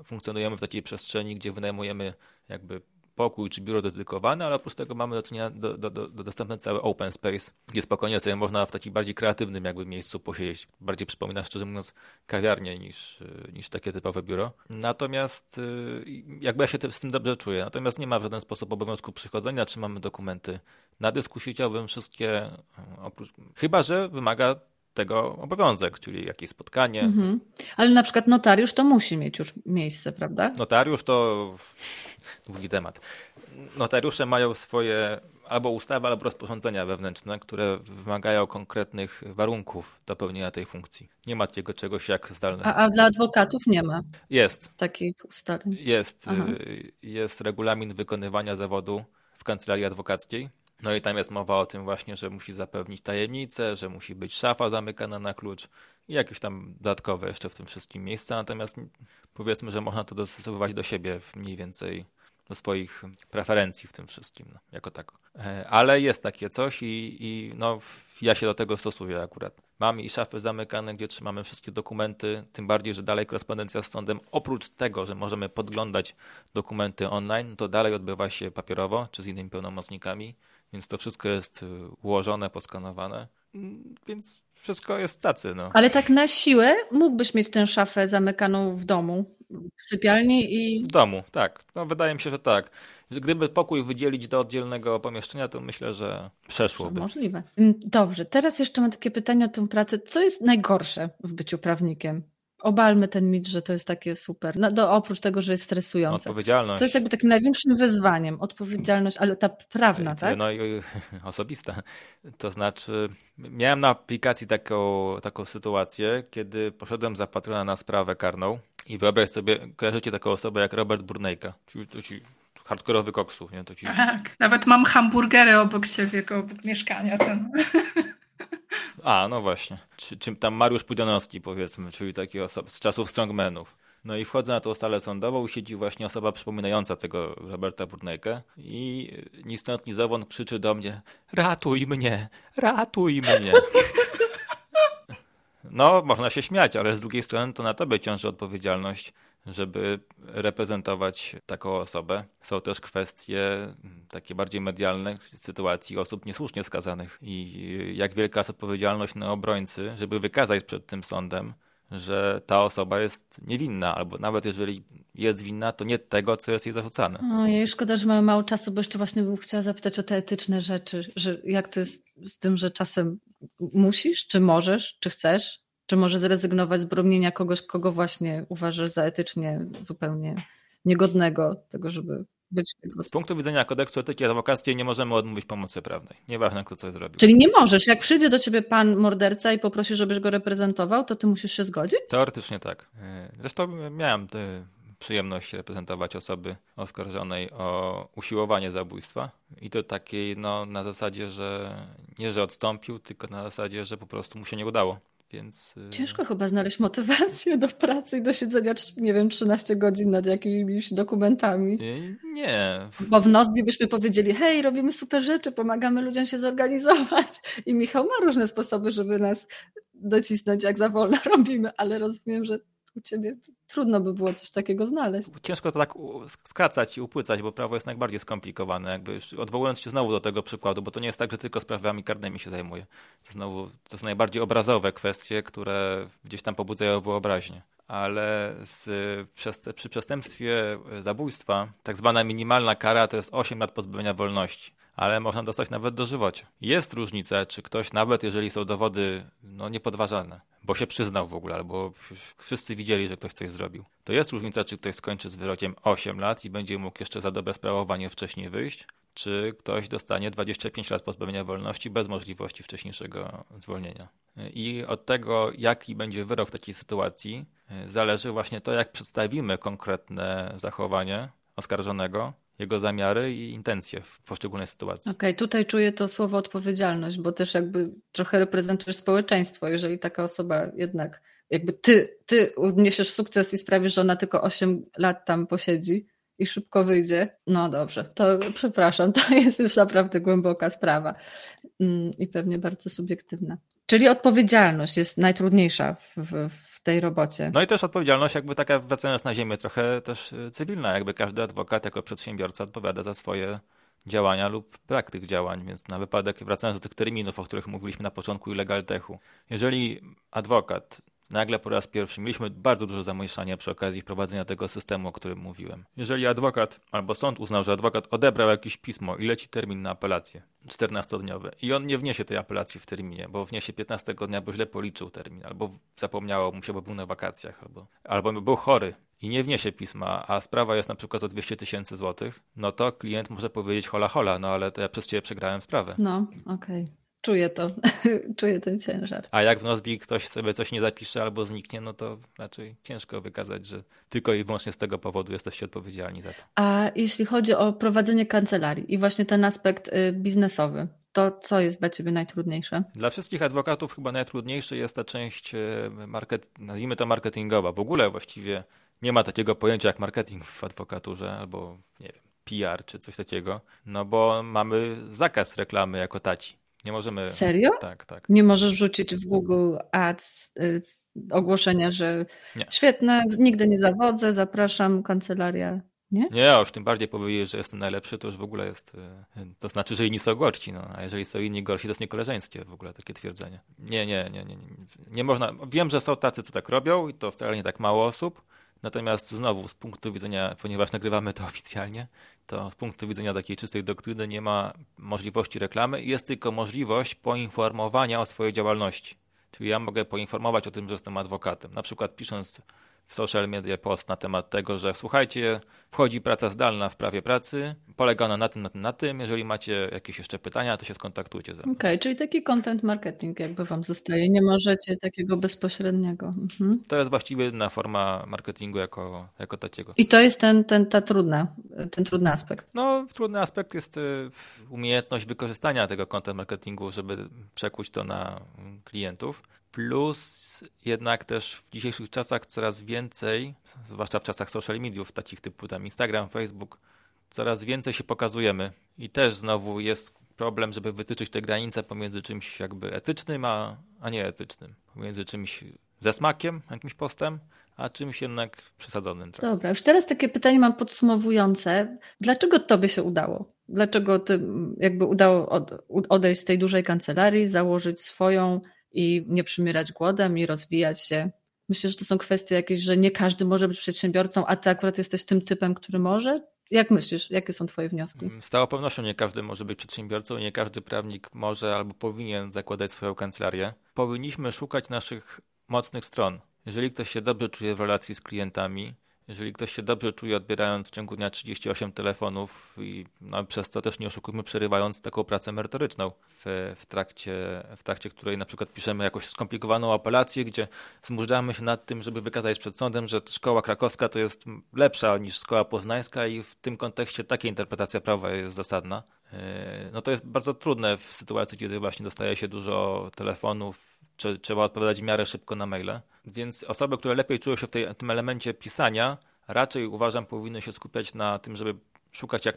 funkcjonujemy w takiej przestrzeni, gdzie wynajmujemy jakby pokój czy biuro dedykowane, ale oprócz tego mamy do czynienia do, do, do, cały open space, gdzie spokojnie sobie można w takim bardziej kreatywnym jakby miejscu posiedzieć. Bardziej przypomina szczerze mówiąc kawiarnię niż, niż takie typowe biuro. Natomiast y, jakby ja się z tym dobrze czuję. Natomiast nie ma w żaden sposób obowiązku przychodzenia, czy mamy dokumenty. Na dysku chciałbym wszystkie, oprócz, chyba że wymaga tego obowiązek, czyli jakieś spotkanie. Mhm. Ale na przykład notariusz to musi mieć już miejsce, prawda? Notariusz to długi temat. Notariusze mają swoje albo ustawy, albo rozporządzenia wewnętrzne, które wymagają konkretnych warunków do pełnienia tej funkcji. Nie ma takiego czegoś jak zdalne. A, a dla adwokatów nie ma? Jest. Takich ustaleń? Jest. Aha. Y, jest regulamin wykonywania zawodu w kancelarii adwokackiej. No i tam jest mowa o tym właśnie, że musi zapewnić tajemnicę, że musi być szafa zamykana na klucz i jakieś tam dodatkowe jeszcze w tym wszystkim miejsca. Natomiast powiedzmy, że można to dostosowywać do siebie mniej więcej do swoich preferencji w tym wszystkim, no, jako tak. Ale jest takie coś i, i no, ja się do tego stosuję akurat. Mamy i szafy zamykane, gdzie trzymamy wszystkie dokumenty, tym bardziej, że dalej korespondencja z sądem, oprócz tego, że możemy podglądać dokumenty online, to dalej odbywa się papierowo, czy z innymi pełnomocnikami, więc to wszystko jest y, ułożone, poskanowane więc wszystko jest tacy. No. Ale tak na siłę mógłbyś mieć tę szafę zamykaną w domu, w sypialni i... W domu, tak. No, wydaje mi się, że tak. Gdyby pokój wydzielić do oddzielnego pomieszczenia, to myślę, że przeszłoby. Możliwe. Mm, dobrze, teraz jeszcze mam takie pytanie o tę pracę. Co jest najgorsze w byciu prawnikiem? obalmy ten mit, że to jest takie super. No, do, oprócz tego, że jest stresujące. Odpowiedzialność. Co jest jakby takim największym wyzwaniem. Odpowiedzialność, ale ta prawna, tak? No i osobista. To znaczy, miałem na aplikacji taką, taką sytuację, kiedy poszedłem za patrona na sprawę karną i wyobraź sobie, kojarzycie taką osobę jak Robert Burnejka, czyli to ci hardkorowy koksu. Nie? To ci... Tak, nawet mam hamburgery obok siebie, obok mieszkania. Ten. A, no właśnie. Czy, czy tam Mariusz Pudzianowski powiedzmy, czyli taki osoba z czasów strongmenów. No i wchodzę na tą salę sądową, siedzi właśnie osoba przypominająca tego Roberta Burnejkę i ni stąd, ni zowąd krzyczy do mnie ratuj mnie, ratuj mnie. No, można się śmiać, ale z drugiej strony to na tobie ciąży odpowiedzialność żeby reprezentować taką osobę. Są też kwestie takie bardziej medialne sytuacji osób niesłusznie skazanych i jak wielka jest odpowiedzialność na obrońcy, żeby wykazać przed tym sądem, że ta osoba jest niewinna, albo nawet jeżeli jest winna, to nie tego, co jest jej zarzucane. Ojej, szkoda, że mamy mało czasu, bo jeszcze właśnie bym chciała zapytać o te etyczne rzeczy, że jak to jest z tym, że czasem musisz, czy możesz, czy chcesz, czy może zrezygnować z bronienia kogoś, kogo właśnie uważasz za etycznie zupełnie niegodnego tego, żeby być. Z punktu widzenia kodeksu etyki adwokackiej nie możemy odmówić pomocy prawnej. Nieważne, kto coś zrobił. Czyli nie możesz. Jak przyjdzie do ciebie pan morderca i poprosi, żebyś go reprezentował, to ty musisz się zgodzić? Teoretycznie tak. Zresztą miałem przyjemność reprezentować osoby oskarżonej o usiłowanie zabójstwa. I to takiej no, na zasadzie, że nie, że odstąpił, tylko na zasadzie, że po prostu mu się nie udało Więc... Y, Ciężko chyba znaleźć motywację do pracy i do siedzenia, nie wiem, 13 godzin nad jakimiś dokumentami. Y, nie. Bo w Nozbi byśmy powiedzieli, hej, robimy super rzeczy, pomagamy ludziom się zorganizować. I Michał ma różne sposoby, żeby nas docisnąć, jak za wolno robimy, ale rozumiem, że u ciebie trudno by było coś takiego znaleźć. Ciężko to tak skracać i upłycać, bo prawo jest najbardziej skomplikowane. Jakby odwołując się znowu do tego przykładu, bo to nie jest tak, że tylko sprawami karnymi się zajmuje. To znowu to są najbardziej obrazowe kwestie, które gdzieś tam pobudzają wyobraźnię. Ale z, przy przestępstwie zabójstwa tak zwana minimalna kara to jest 8 lat pozbawienia wolności ale można dostać nawet do żywocia. Jest różnica, czy ktoś, nawet jeżeli są dowody no, niepodważalne, bo się przyznał w ogóle, albo wszyscy widzieli, że ktoś coś zrobił. To jest różnica, czy ktoś skończy z wyrokiem 8 lat i będzie mógł jeszcze za dobre sprawowanie wcześniej wyjść, czy ktoś dostanie 25 lat pozbawienia wolności bez możliwości wcześniejszego zwolnienia. I od tego, jaki będzie wyrok w takiej sytuacji, zależy właśnie to, jak przedstawimy konkretne zachowanie oskarżonego jego zamiary i intencje w poszczególnej sytuacji. Okej, okay, tutaj czuję to słowo odpowiedzialność, bo też jakby trochę reprezentujesz społeczeństwo, jeżeli taka osoba jednak jakby ty, ty odniesiesz sukces i sprawisz, że ona tylko 8 lat tam posiedzi i szybko wyjdzie, no dobrze, to przepraszam, to jest już naprawdę głęboka sprawa mm, i pewnie bardzo subiektywna. Czyli odpowiedzialność jest najtrudniejsza w, w, tej robocie. No i też odpowiedzialność jakby taka wracając na ziemię trochę też y, cywilna, jakby każdy adwokat jako przedsiębiorca odpowiada za swoje działania lub brak tych działań, więc na wypadek, wracając do tych terminów, o których mówiliśmy na początku i legaltechu, jeżeli adwokat Nagle po raz pierwszy mieliśmy bardzo dużo zamieszania przy okazji wprowadzenia tego systemu, o którym mówiłem. Jeżeli adwokat albo sąd uznał, że adwokat odebrał jakieś pismo i leci termin na apelację 14-dniowy i on nie wniesie tej apelacji w terminie, bo wniesie 15 dnia, bo źle policzył termin, albo zapomniało mu się, bo był na wakacjach, albo, albo był chory i nie wniesie pisma, a sprawa jest na przykład o 200 tysięcy złotych, no to klient może powiedzieć hola hola, no ale to ja przez ciebie przegrałem sprawę. No, okej. Okay. Czuję to, czuję ten ciężar. A jak w Nozbi ktoś sobie coś nie zapisze albo zniknie, no to raczej ciężko wykazać, że tylko i wyłącznie z tego powodu jesteście odpowiedzialni za to. A jeśli chodzi o prowadzenie kancelarii i właśnie ten aspekt y, biznesowy, to co jest dla Ciebie najtrudniejsze? Dla wszystkich adwokatów chyba najtrudniejszy jest ta część, y, market, nazwijmy to marketingowa. W ogóle właściwie nie ma takiego pojęcia jak marketing w adwokaturze albo, nie wiem, PR czy coś takiego, no bo mamy zakaz reklamy jako taci. Nie możemy. Serio? Tak, tak. Nie możesz rzucić w Google Ads y, ogłoszenia, że nie. świetne, nigdy nie zawodzę, zapraszam, kancelaria. Nie? Nie, już tym bardziej powiedzieć, że jestem najlepszy, to już w ogóle jest. Y, to znaczy, że inni są gorsi, no, a jeżeli są inni gorsi, to jest niekoleżeńskie w ogóle takie twierdzenie. Nie, nie, nie, nie, nie. Nie można. Wiem, że są tacy, co tak robią i to wcale nie tak mało osób. Natomiast znowu z punktu widzenia, ponieważ nagrywamy to oficjalnie, to z punktu widzenia takiej czystej doktryny nie ma możliwości reklamy, jest tylko możliwość poinformowania o swojej działalności. Czyli ja mogę poinformować o tym, że jestem adwokatem. Na przykład pisząc w social media post na temat tego, że słuchajcie, wchodzi praca zdalna w prawie pracy, polega ona na tym, na tym, na tym. Jeżeli macie jakieś jeszcze pytania, to się skontaktujcie ze mną. Okej, okay, czyli taki content marketing jakby wam zostaje. Nie możecie takiego bezpośredniego. Mhm. To jest właściwie jedna forma marketingu jako, jako takiego. I to jest ten, ten, ta trudna, ten trudny aspekt. No, trudny aspekt jest y, umiejętność wykorzystania tego content marketingu, żeby przekuć to na klientów. Plus jednak też w dzisiejszych czasach coraz więcej, zwłaszcza w czasach social mediów, takich typu tam Instagram, Facebook, coraz więcej się pokazujemy. I też znowu jest problem, żeby wytyczyć te granice pomiędzy czymś jakby etycznym, a, a nieetycznym. Pomiędzy czymś ze smakiem, jakimś postem, a czymś jednak przesadzonym. Trochę. Dobra, już teraz takie pytanie mam podsumowujące. Dlaczego tobie się udało? Dlaczego ty jakby udało od, odejść z tej dużej kancelarii, założyć swoją i nie przymierać głodem i rozwijać się. Myślę, że to są kwestie jakieś, że nie każdy może być przedsiębiorcą, a ty akurat jesteś tym typem, który może? Jak myślisz, jakie są Twoje wnioski? Z całą pewnością nie każdy może być przedsiębiorcą, nie każdy prawnik może albo powinien zakładać swoją kancelarię. Powinniśmy szukać naszych mocnych stron. Jeżeli ktoś się dobrze czuje w relacji z klientami, jeżeli ktoś się dobrze czuje, odbierając w ciągu dnia 38 telefonów i no, przez to też nie oszukujmy, przerywając taką pracę merytoryczną w, w, trakcie, w trakcie której na przykład piszemy jakąś skomplikowaną apelację, gdzie zmurzamy się nad tym, żeby wykazać przed sądem, że szkoła krakowska to jest lepsza niż szkoła poznańska i w tym kontekście taka interpretacja prawa jest zasadna. E, no to jest bardzo trudne w sytuacji, kiedy właśnie dostaje się dużo telefonów trzeba odpowiadać w miarę szybko na maile. Więc osoby, które lepiej czują się w tej, tym elemencie pisania, raczej uważam powinny się skupiać na tym, żeby szukać jak,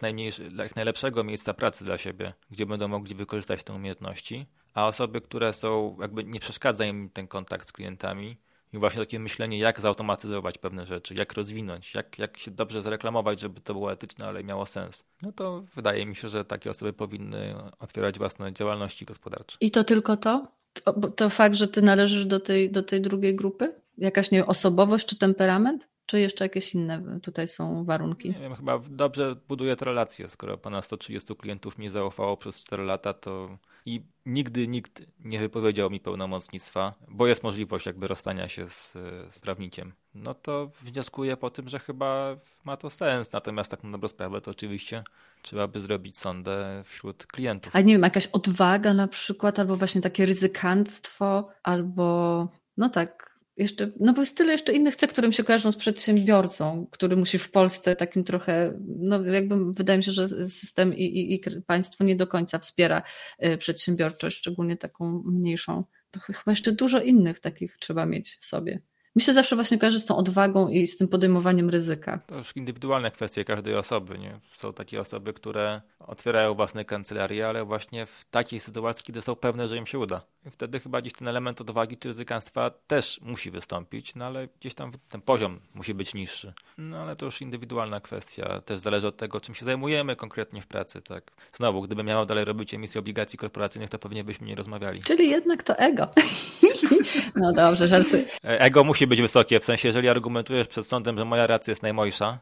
jak najlepszego miejsca pracy dla siebie, gdzie będą mogli wykorzystać te umiejętności, a osoby, które są, jakby nie przeszkadza im ten kontakt z klientami i właśnie takie myślenie, jak zautomatyzować pewne rzeczy, jak rozwinąć, jak, jak się dobrze zareklamować, żeby to było etyczne, ale miało sens. No to wydaje mi się, że takie osoby powinny otwierać własne działalności gospodarcze. I to tylko to? To, to fakt, że ty należysz do tej, do tej drugiej grupy? Jakaś nie osobowość czy temperament? Czy jeszcze jakieś inne tutaj są warunki? Nie wiem, chyba dobrze buduje te relacje. Skoro ponad 130 klientów mi zaufało przez 4 lata, to i nigdy nikt nie wypowiedział mi pełnomocnictwa, bo jest możliwość jakby rozstania się z, z prawnikiem. No to wnioskuję po tym, że chyba ma to sens. Natomiast tak dobrą sprawę to oczywiście trzeba by zrobić sondę wśród klientów. A nie wiem, jakaś odwaga na przykład, albo właśnie takie ryzykanstwo, albo no tak, jeszcze, no bo jest tyle jeszcze innych cech, które mi się kojarzą z przedsiębiorcą, który musi w Polsce takim trochę, no jakby wydaje mi się, że system i, i, i państwo nie do końca wspiera y, przedsiębiorczość, szczególnie taką mniejszą. To chyba jeszcze dużo innych takich trzeba mieć w sobie. Mi się zawsze właśnie kojarzy z tą odwagą i z tym podejmowaniem ryzyka. To już indywidualne kwestie każdej osoby. Nie? Są takie osoby, które otwierają własne kancelarie, ale właśnie w takiej sytuacji, kiedy są pewne, że im się uda. I wtedy chyba gdzieś ten element odwagi czy ryzykanstwa też musi wystąpić, no ale gdzieś tam ten poziom musi być niższy. No ale to już indywidualna kwestia. Też zależy od tego, czym się zajmujemy konkretnie w pracy. Tak. Znowu, gdybym miał dalej robić emisję obligacji korporacyjnych, to pewnie byśmy nie rozmawiali. Czyli jednak to ego. no dobrze, żartuję. Ego musi być wysokie, w sensie jeżeli argumentujesz przed sądem, że moja racja jest najmojsza,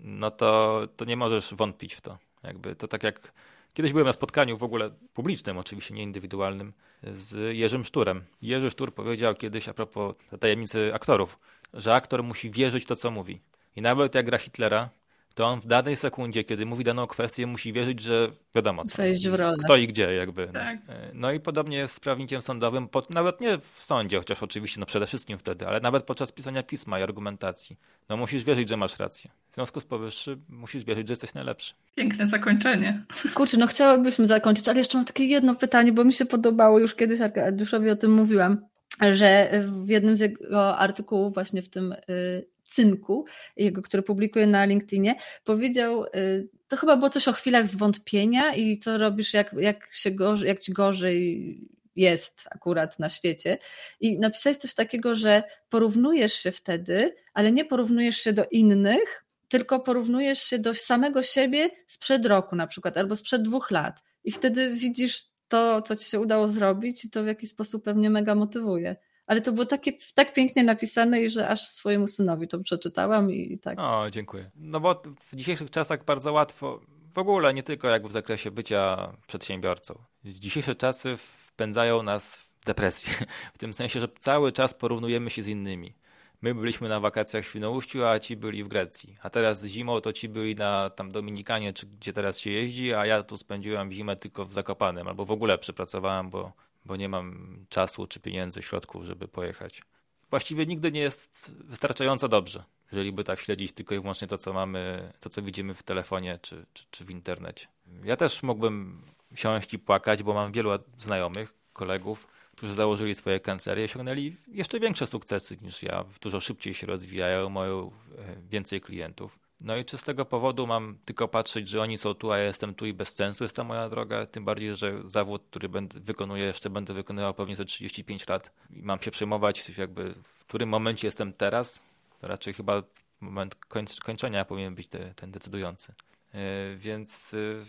no to, to nie możesz wątpić w to. Jakby to tak jak kiedyś byłem na spotkaniu w ogóle publicznym, oczywiście nie indywidualnym, z Jerzym Szturem. Jerzy Sztur powiedział kiedyś a propos tajemnicy aktorów, że aktor musi wierzyć to, co mówi. I nawet jak gra Hitlera, to on w danej sekundzie, kiedy mówi daną kwestię, musi wierzyć, że wiadomo co. Wejść w rolę. Kto i gdzie jakby. Tak. No i podobnie jest z prawnikiem sądowym, nawet nie w sądzie, chociaż oczywiście no przede wszystkim wtedy, ale nawet podczas pisania pisma i argumentacji. No musisz wierzyć, że masz rację. W związku z powyższym musisz wierzyć, że jesteś najlepszy. Piękne zakończenie. Kurczę, no chciałabyśmy zakończyć, ale jeszcze mam takie jedno pytanie, bo mi się podobało, już kiedyś Arkadiuszowi o tym mówiłam, że w jednym z jego artykułów właśnie w tym y, Cynku, jego, który publikuje na LinkedInie, powiedział, y, to chyba było coś o chwilach zwątpienia i co robisz, jak, jak, się gorzej, jak ci gorzej jest akurat na świecie. I napisałeś coś takiego, że porównujesz się wtedy, ale nie porównujesz się do innych, tylko porównujesz się do samego siebie sprzed roku na przykład, albo sprzed dwóch lat. I wtedy widzisz to, co ci się udało zrobić i to w jakiś sposób pewnie mega motywuje ale to było takie, tak pięknie napisane że aż swojemu synowi to przeczytałam i tak. O, dziękuję. No bo w dzisiejszych czasach bardzo łatwo, w ogóle nie tylko jak w zakresie bycia przedsiębiorcą. Dzisiejsze czasy wpędzają nas w depresję, w tym sensie, że cały czas porównujemy się z innymi. My byliśmy na wakacjach w Świnoujściu, a ci byli w Grecji. A teraz zimą to ci byli na tam Dominikanie, czy gdzie teraz się jeździ, a ja tu spędziłem zimę tylko w Zakopanem, albo w ogóle przepracowałem, bo bo nie mam czasu czy pieniędzy, środków, żeby pojechać. Właściwie nigdy nie jest wystarczająco dobrze, jeżeli by tak śledzić tylko i wyłącznie to, co mamy, to, co widzimy w telefonie czy, czy, czy w internecie. Ja też mógłbym siąść i płakać, bo mam wielu znajomych, kolegów, którzy założyli swoje kancelarie i osiągnęli jeszcze większe sukcesy niż ja. Dużo szybciej się rozwijają, mają e, więcej klientów. No i czy z tego powodu mam tylko patrzeć, że oni są tu, a ja jestem tu i bez sensu jest ta moja droga? Tym bardziej, że zawód, który będę, wykonuję, jeszcze będę wykonywał pewnie za 35 lat i mam się przejmować jakby w którym momencie jestem teraz. Raczej chyba moment końc kończenia powinien być te, ten decydujący. Yy, więc yy,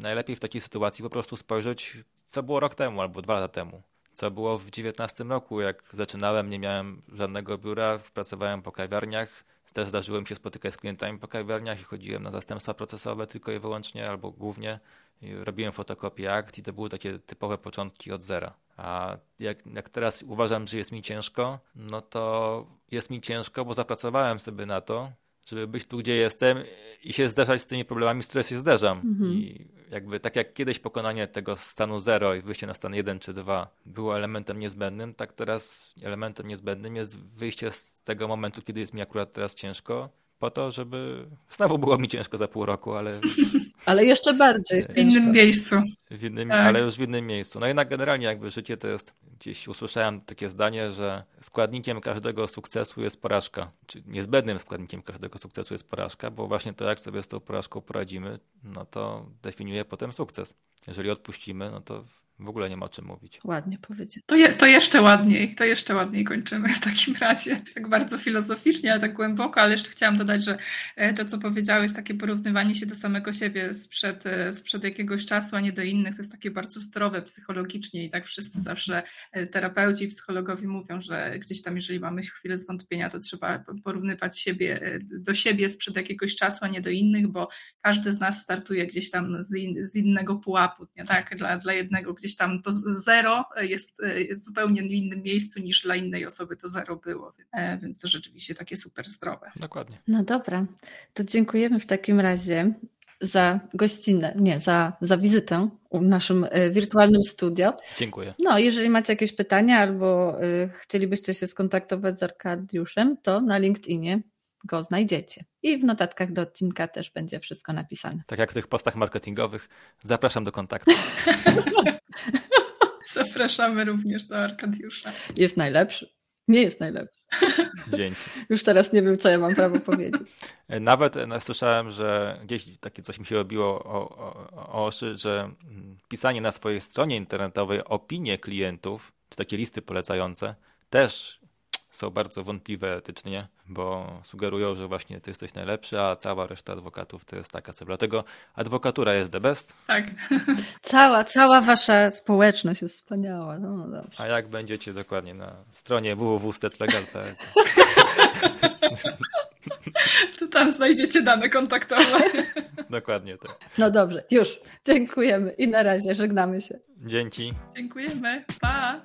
najlepiej w takiej sytuacji po prostu spojrzeć, co było rok temu albo dwa lata temu. Co było w 19 roku, jak zaczynałem, nie miałem żadnego biura, pracowałem po kawiarniach, też zdarzyło mi się spotykać z klientami po kawiarniach i chodziłem na zastępstwa procesowe tylko i wyłącznie albo głównie. robiłem fotokopię akt i to były takie typowe początki od zera. A jak, jak teraz uważam, że jest mi ciężko, no to jest mi ciężko, bo zapracowałem sobie na to, żeby być tu, gdzie jestem i się zderzać z tymi problemami, z którymi się zderzam. Mhm. I jakby tak jak kiedyś pokonanie tego stanu zero i wyjście na stan jeden czy dwa było elementem niezbędnym, tak teraz elementem niezbędnym jest wyjście z tego momentu, kiedy jest mi akurat teraz ciężko, po to, żeby znowu było mi ciężko za pół roku, ale... Ale jeszcze bardziej. W innym miejscu. W innym, tak. Ale już w innym miejscu. No jednak generalnie jakby życie to jest gdzieś usłyszałem takie zdanie, że składnikiem każdego sukcesu jest porażka, czy niezbędnym składnikiem każdego sukcesu jest porażka, bo właśnie to, jak sobie z tą porażką poradzimy, no to definiuje potem sukces. Jeżeli odpuścimy, no to w ogóle nie ma o czym mówić. Ładnie powiedzieć. To, je, to jeszcze ładniej, to jeszcze ładniej kończymy w takim razie. Tak bardzo filozoficznie, ale tak głęboko, ale jeszcze chciałam dodać, że e, to, co powiedziałeś, takie porównywanie się do samego siebie sprzed, e, sprzed jakiegoś czasu, a nie do innych, to jest takie bardzo zdrowe psychologicznie i tak wszyscy zawsze e, terapeuci, psychologowie mówią, że gdzieś tam, jeżeli mamy chwilę zwątpienia, to trzeba porównywać siebie do siebie sprzed jakiegoś czasu, a nie do innych, bo każdy z nas startuje gdzieś tam z, in, z innego pułapu, nie? tak? Dla, dla jednego gdzieś tam to zero jest, jest zupełnie w innym miejscu niż dla innej osoby to zero było, e, więc to rzeczywiście takie super zdrowe. Dokładnie. No dobra, to dziękujemy w takim razie za gościnę, nie, za, za wizytę w naszym e, wirtualnym studio. Dziękuję. No, jeżeli macie jakieś pytania albo e, chcielibyście się skontaktować z Arkadiuszem, to na LinkedInie go znajdziecie. I w notatkach do odcinka też będzie wszystko napisane. Tak jak w tych postach marketingowych, zapraszam do kontaktu. Zapraszamy również do Arkadiusza. Jest najlepszy. Nie jest najlepszy. Dzięki. Już teraz nie wiem, co ja mam prawo powiedzieć. Nawet no, słyszałem, że gdzieś takie coś mi się robiło o, o, o oszy, że mm, pisanie na swojej stronie internetowej opinie klientów, czy takie listy polecające, też są bardzo wątpliwe etycznie, bo sugerują, że właśnie ty jesteś najlepszy, a cała reszta adwokatów to jest taka sobie. Dlatego adwokatura jest the best. Tak. Cała, cała wasza społeczność jest wspaniała. No, dobrze. A jak będziecie dokładnie na stronie www.steclegal.pl to tam znajdziecie dane kontaktowe. Dokładnie tak. No dobrze, już. Dziękujemy i na razie żegnamy się. Dzięki. Dziękujemy. Pa.